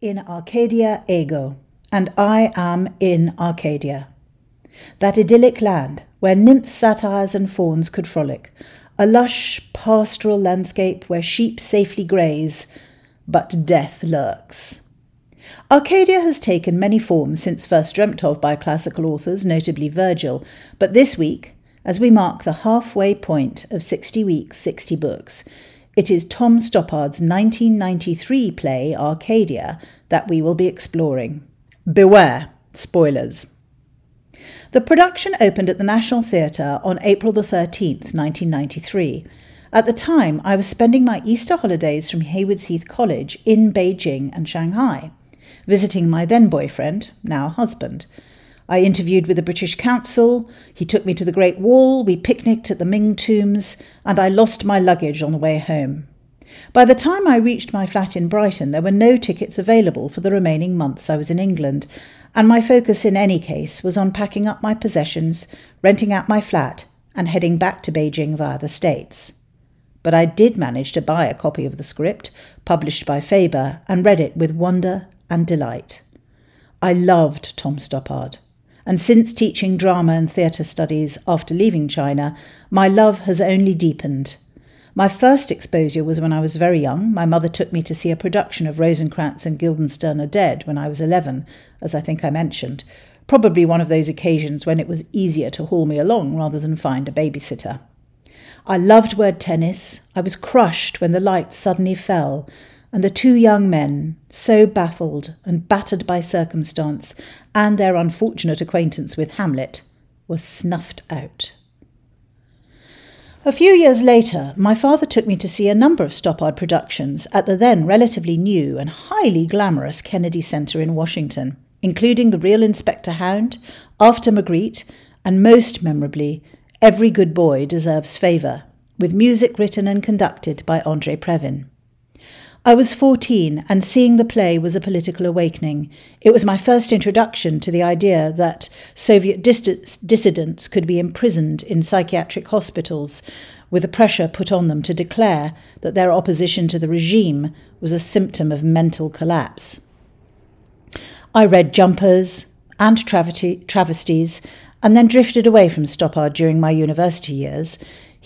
In Arcadia Ego, and I am in Arcadia. That idyllic land where nymph satyrs and fauns could frolic, a lush pastoral landscape where sheep safely graze, but death lurks. Arcadia has taken many forms since first dreamt of by classical authors, notably Virgil, but this week, as we mark the halfway point of 60 weeks, 60 books, it is Tom Stoppard's 1993 play Arcadia that we will be exploring. Beware, spoilers. The production opened at the National Theatre on April the 13th, 1993. At the time, I was spending my Easter holidays from Haywards Heath College in Beijing and Shanghai, visiting my then boyfriend, now husband. I interviewed with the British Council, he took me to the Great Wall, we picnicked at the Ming tombs, and I lost my luggage on the way home. By the time I reached my flat in Brighton, there were no tickets available for the remaining months I was in England, and my focus in any case was on packing up my possessions, renting out my flat, and heading back to Beijing via the States. But I did manage to buy a copy of the script, published by Faber, and read it with wonder and delight. I loved Tom Stoppard and since teaching drama and theatre studies after leaving China, my love has only deepened. My first exposure was when I was very young. My mother took me to see a production of Rosencrantz and Guildenstern are Dead when I was 11, as I think I mentioned. Probably one of those occasions when it was easier to haul me along rather than find a babysitter. I loved word tennis. I was crushed when the light suddenly fell and the two young men, so baffled and battered by circumstance and their unfortunate acquaintance with Hamlet, were snuffed out. A few years later, my father took me to see a number of Stoppard productions at the then relatively new and highly glamorous Kennedy Center in Washington, including The Real Inspector Hound, After Magritte, and most memorably, Every Good Boy Deserves Favor, with music written and conducted by Andre Previn. I was 14, and seeing the play was a political awakening. It was my first introduction to the idea that Soviet dis- dissidents could be imprisoned in psychiatric hospitals, with the pressure put on them to declare that their opposition to the regime was a symptom of mental collapse. I read Jumpers and Travesties, and then drifted away from Stoppard during my university years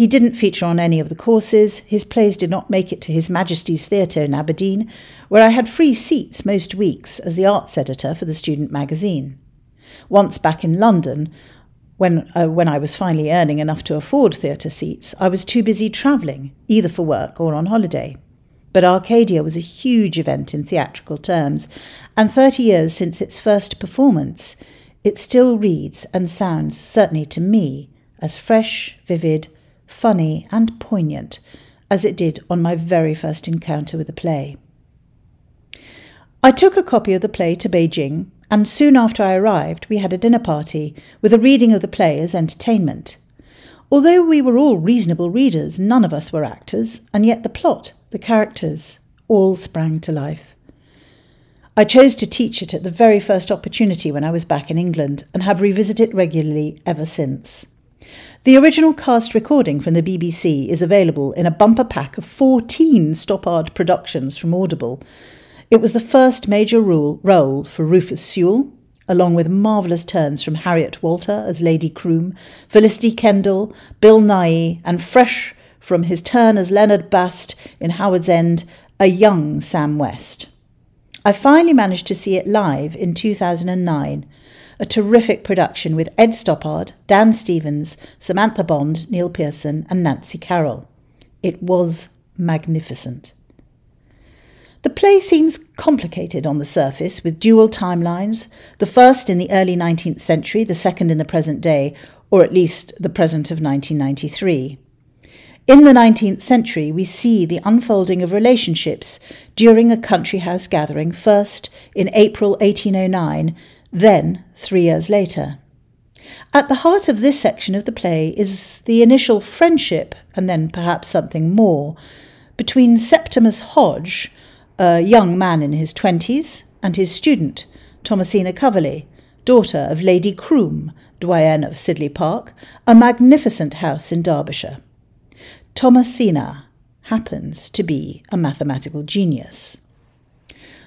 he didn't feature on any of the courses. His plays did not make it to His Majesty's Theatre in Aberdeen, where I had free seats most weeks as the arts editor for the student magazine. Once back in London, when, uh, when I was finally earning enough to afford theatre seats, I was too busy travelling, either for work or on holiday. But Arcadia was a huge event in theatrical terms, and 30 years since its first performance, it still reads and sounds, certainly to me, as fresh, vivid, funny, and poignant as it did on my very first encounter with the play. I took a copy of the play to Beijing, and soon after I arrived, we had a dinner party with a reading of the play as entertainment. Although we were all reasonable readers, none of us were actors, and yet the plot, the characters, all sprang to life. I chose to teach it at the very first opportunity when I was back in England, and have revisited it regularly ever since. The original cast recording from the BBC is available in a bumper pack of 14 Stoppard productions from Audible. It was the first major role, for Rufus Sewell, along with marvellous turns from Harriet Walter as Lady Croom, Felicity Kendal, Bill Nighy, and fresh from his turn as Leonard Bast in Howard's End, a young Sam West. I finally managed to see it live in 2009 a terrific production with Ed Stoppard, Dan Stevens, Samantha Bond, Neil Pearson, and Nancy Carroll. It was magnificent. The play seems complicated on the surface, with dual timelines, the first in the early 19th century, the second in the present day, or at least the present of 1993. In the 19th century, we see the unfolding of relationships during a country house gathering, first in April 1809 then three years later. At the heart of this section of the play is the initial friendship, and then perhaps something more, between Septimus Hodge, a young man in his twenties, and his student, Thomasina Coverley, daughter of Lady Croom, doyenne of Sidley Park, a magnificent house in Derbyshire. Thomasina happens to be a mathematical genius.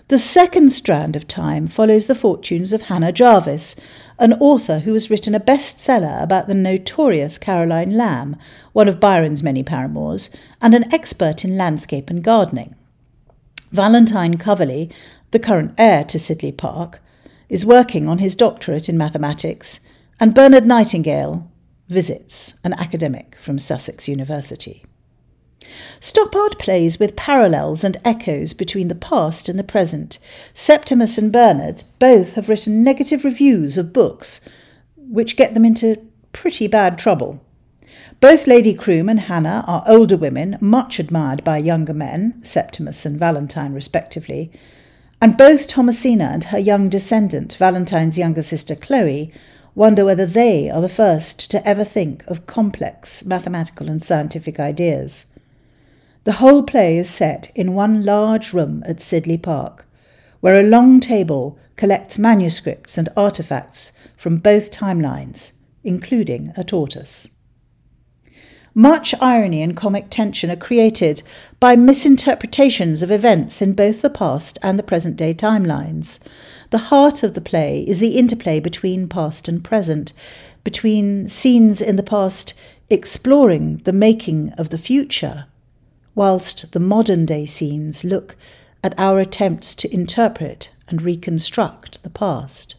The second strand of time follows the fortunes of Hannah Jarvis, an author who has written a bestseller about the notorious Caroline Lamb, one of Byron's many paramours, and an expert in landscape and gardening. Valentine Coverley, the current heir to Sidley Park, is working on his doctorate in mathematics, and Bernard Nightingale visits an academic from Sussex University. Stoppard plays with parallels and echoes between the past and the present. Septimus and Bernard both have written negative reviews of books, which get them into pretty bad trouble. Both Lady Croom and Hannah are older women, much admired by younger men, Septimus and Valentine respectively, and both Thomasina and her young descendant, Valentine's younger sister Chloe, wonder whether they are the first to ever think of complex mathematical and scientific ideas. The whole play is set in one large room at Sidley Park, where a long table collects manuscripts and artifacts from both timelines, including a tortoise. Much irony and comic tension are created by misinterpretations of events in both the past and the present day timelines. The heart of the play is the interplay between past and present, between scenes in the past exploring the making of the future whilst the modern day scenes look at our attempts to interpret and reconstruct the past.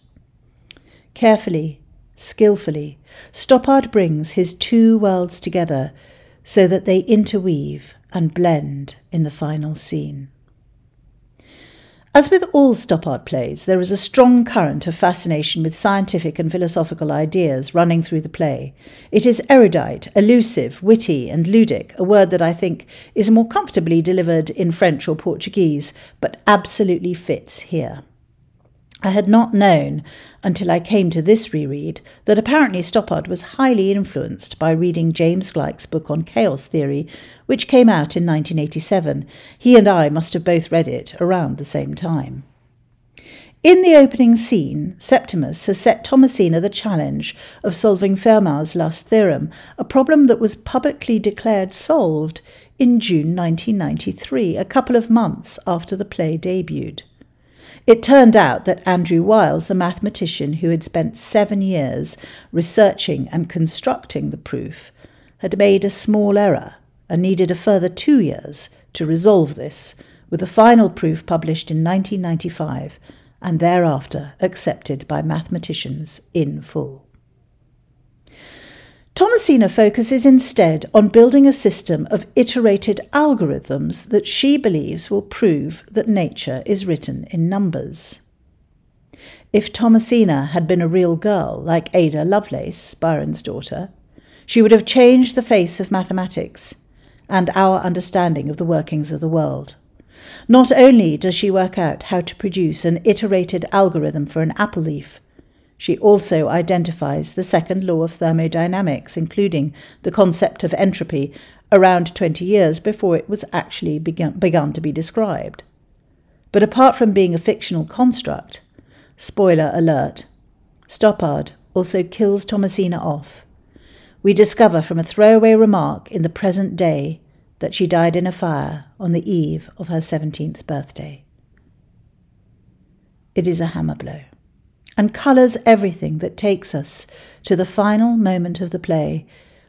Carefully, skilfully, Stoppard brings his two worlds together so that they interweave and blend in the final scene. As with all Stoppard plays, there is a strong current of fascination with scientific and philosophical ideas running through the play. It is erudite, elusive, witty, and ludic, a word that I think is more comfortably delivered in French or Portuguese, but absolutely fits here. I had not known until I came to this reread that apparently Stoppard was highly influenced by reading James Gleick's book on chaos theory, which came out in 1987. He and I must have both read it around the same time. In the opening scene, Septimus has set Thomasina the challenge of solving Fermat's last theorem, a problem that was publicly declared solved in June 1993, a couple of months after the play debuted. It turned out that Andrew Wiles, the mathematician who had spent seven years researching and constructing the proof, had made a small error and needed a further two years to resolve this, with the final proof published in 1995 and thereafter accepted by mathematicians in full. Thomasina focuses instead on building a system of iterated algorithms that she believes will prove that nature is written in numbers. If Thomasina had been a real girl, like Ada Lovelace, Byron's daughter, she would have changed the face of mathematics and our understanding of the workings of the world. Not only does she work out how to produce an iterated algorithm for an apple leaf, she also identifies the second law of thermodynamics, including the concept of entropy, around 20 years before it was actually begun, begun to be described. But apart from being a fictional construct, spoiler alert, Stoppard also kills Thomasina off. We discover from a throwaway remark in the present day that she died in a fire on the eve of her 17th birthday. It is a hammer blow and colours everything that takes us to the final moment of the play,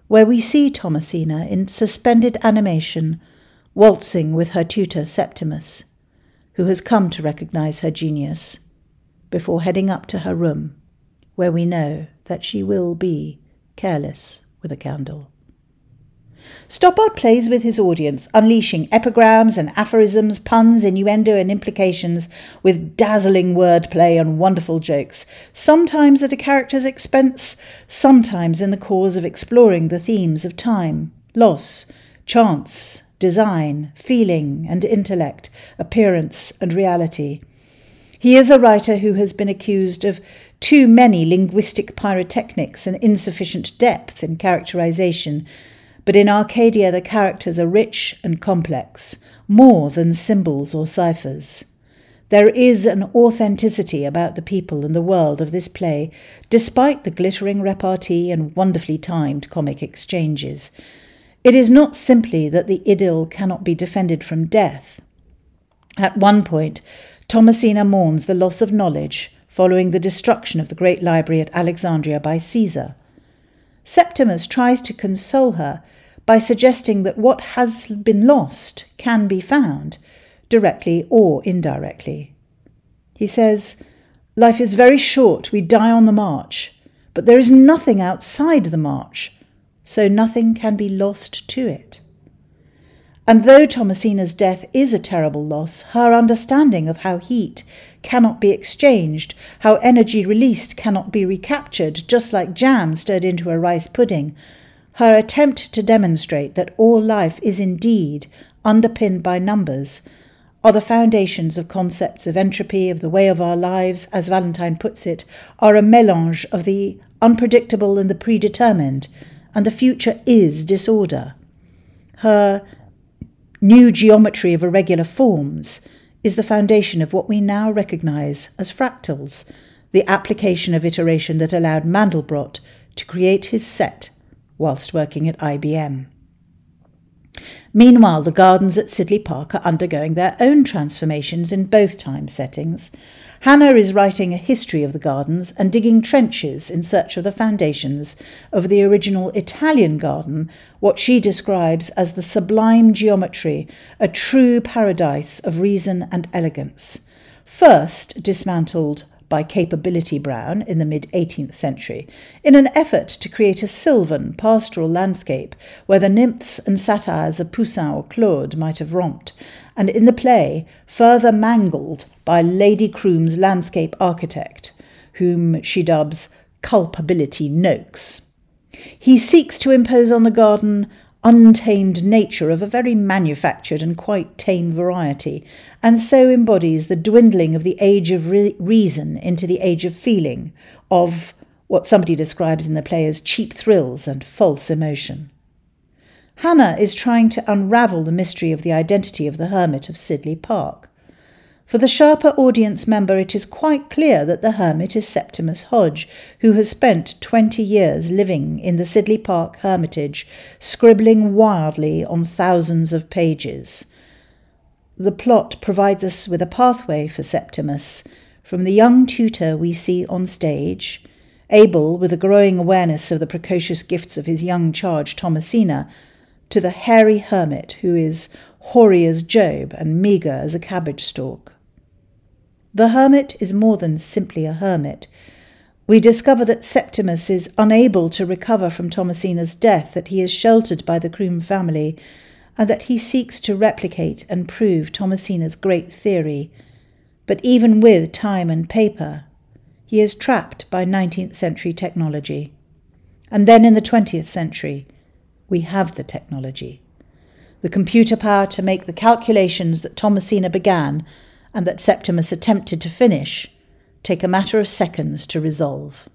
where we see Thomasina in suspended animation waltzing with her tutor Septimus, who has come to recognize her genius, before heading up to her room, where we know that she will be careless with a candle. Stoppard plays with his audience, unleashing epigrams and aphorisms, puns, innuendo, and implications with dazzling wordplay and wonderful jokes, sometimes at a character's expense, sometimes in the cause of exploring the themes of time, loss, chance, design, feeling and intellect, appearance and reality. He is a writer who has been accused of too many linguistic pyrotechnics and insufficient depth in characterization but in Arcadia the characters are rich and complex, more than symbols or ciphers. There is an authenticity about the people and the world of this play, despite the glittering repartee and wonderfully timed comic exchanges. It is not simply that the idyll cannot be defended from death. At one point, Thomasina mourns the loss of knowledge following the destruction of the great library at Alexandria by Caesar. Septimus tries to console her by suggesting that what has been lost can be found, directly or indirectly. He says, Life is very short, we die on the march, but there is nothing outside the march, so nothing can be lost to it. And though Thomasina's death is a terrible loss, her understanding of how heat cannot be exchanged, how energy released cannot be recaptured, just like jam stirred into a rice pudding, her attempt to demonstrate that all life is indeed underpinned by numbers, are the foundations of concepts of entropy, of the way of our lives, as Valentine puts it, are a melange of the unpredictable and the predetermined, and the future is disorder. Her new geometry of irregular forms is the foundation of what we now recognize as fractals, the application of iteration that allowed Mandelbrot to create his set whilst working at IBM. Meanwhile, the gardens at Sidley Park are undergoing their own transformations in both time settings. Hannah is writing a history of the gardens and digging trenches in search of the foundations of the original Italian garden, what she describes as the sublime geometry, a true paradise of reason and elegance. First dismantled by Capability Brown in the mid 18th century, in an effort to create a sylvan, pastoral landscape where the nymphs and satyrs of Poussin or Claude might have romped, and in the play further mangled by Lady Croom's landscape architect, whom she dubs Culpability Noakes. He seeks to impose on the garden untamed nature of a very manufactured and quite tame variety, and so embodies the dwindling of the age of re- reason into the age of feeling, of what somebody describes in the play as cheap thrills and false emotion. Hannah is trying to unravel the mystery of the identity of the hermit of Sidley Park. For the sharper audience member, it is quite clear that the hermit is Septimus Hodge, who has spent twenty years living in the Sidley Park Hermitage, scribbling wildly on thousands of pages. The plot provides us with a pathway for Septimus, from the young tutor we see on stage, able, with a growing awareness of the precocious gifts of his young charge Thomasina, to the hairy hermit who is hoary as Job and meagre as a cabbage stalk. The hermit is more than simply a hermit. We discover that Septimus is unable to recover from Thomasina's death, that he is sheltered by the Croom family, and that he seeks to replicate and prove Thomasina's great theory. But even with time and paper, he is trapped by 19th century technology. And then in the 20th century, we have the technology. The computer power to make the calculations that Thomasina began and that Septimus attempted to finish take a matter of seconds to resolve.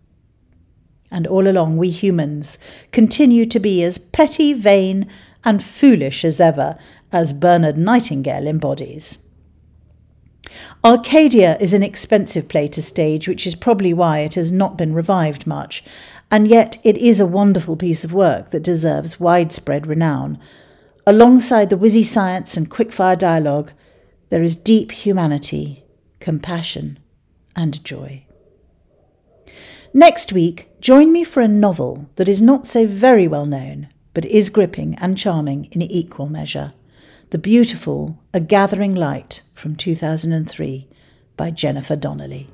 And all along, we humans continue to be as petty, vain, and foolish as ever, as Bernard Nightingale embodies. Arcadia is an expensive play to stage, which is probably why it has not been revived much, and yet it is a wonderful piece of work that deserves widespread renown. Alongside the whizzy science and quickfire dialogue, there is deep humanity, compassion, and joy. Next week, join me for a novel that is not so very well known, but is gripping and charming in equal measure. The beautiful A Gathering Light from 2003 by Jennifer Donnelly.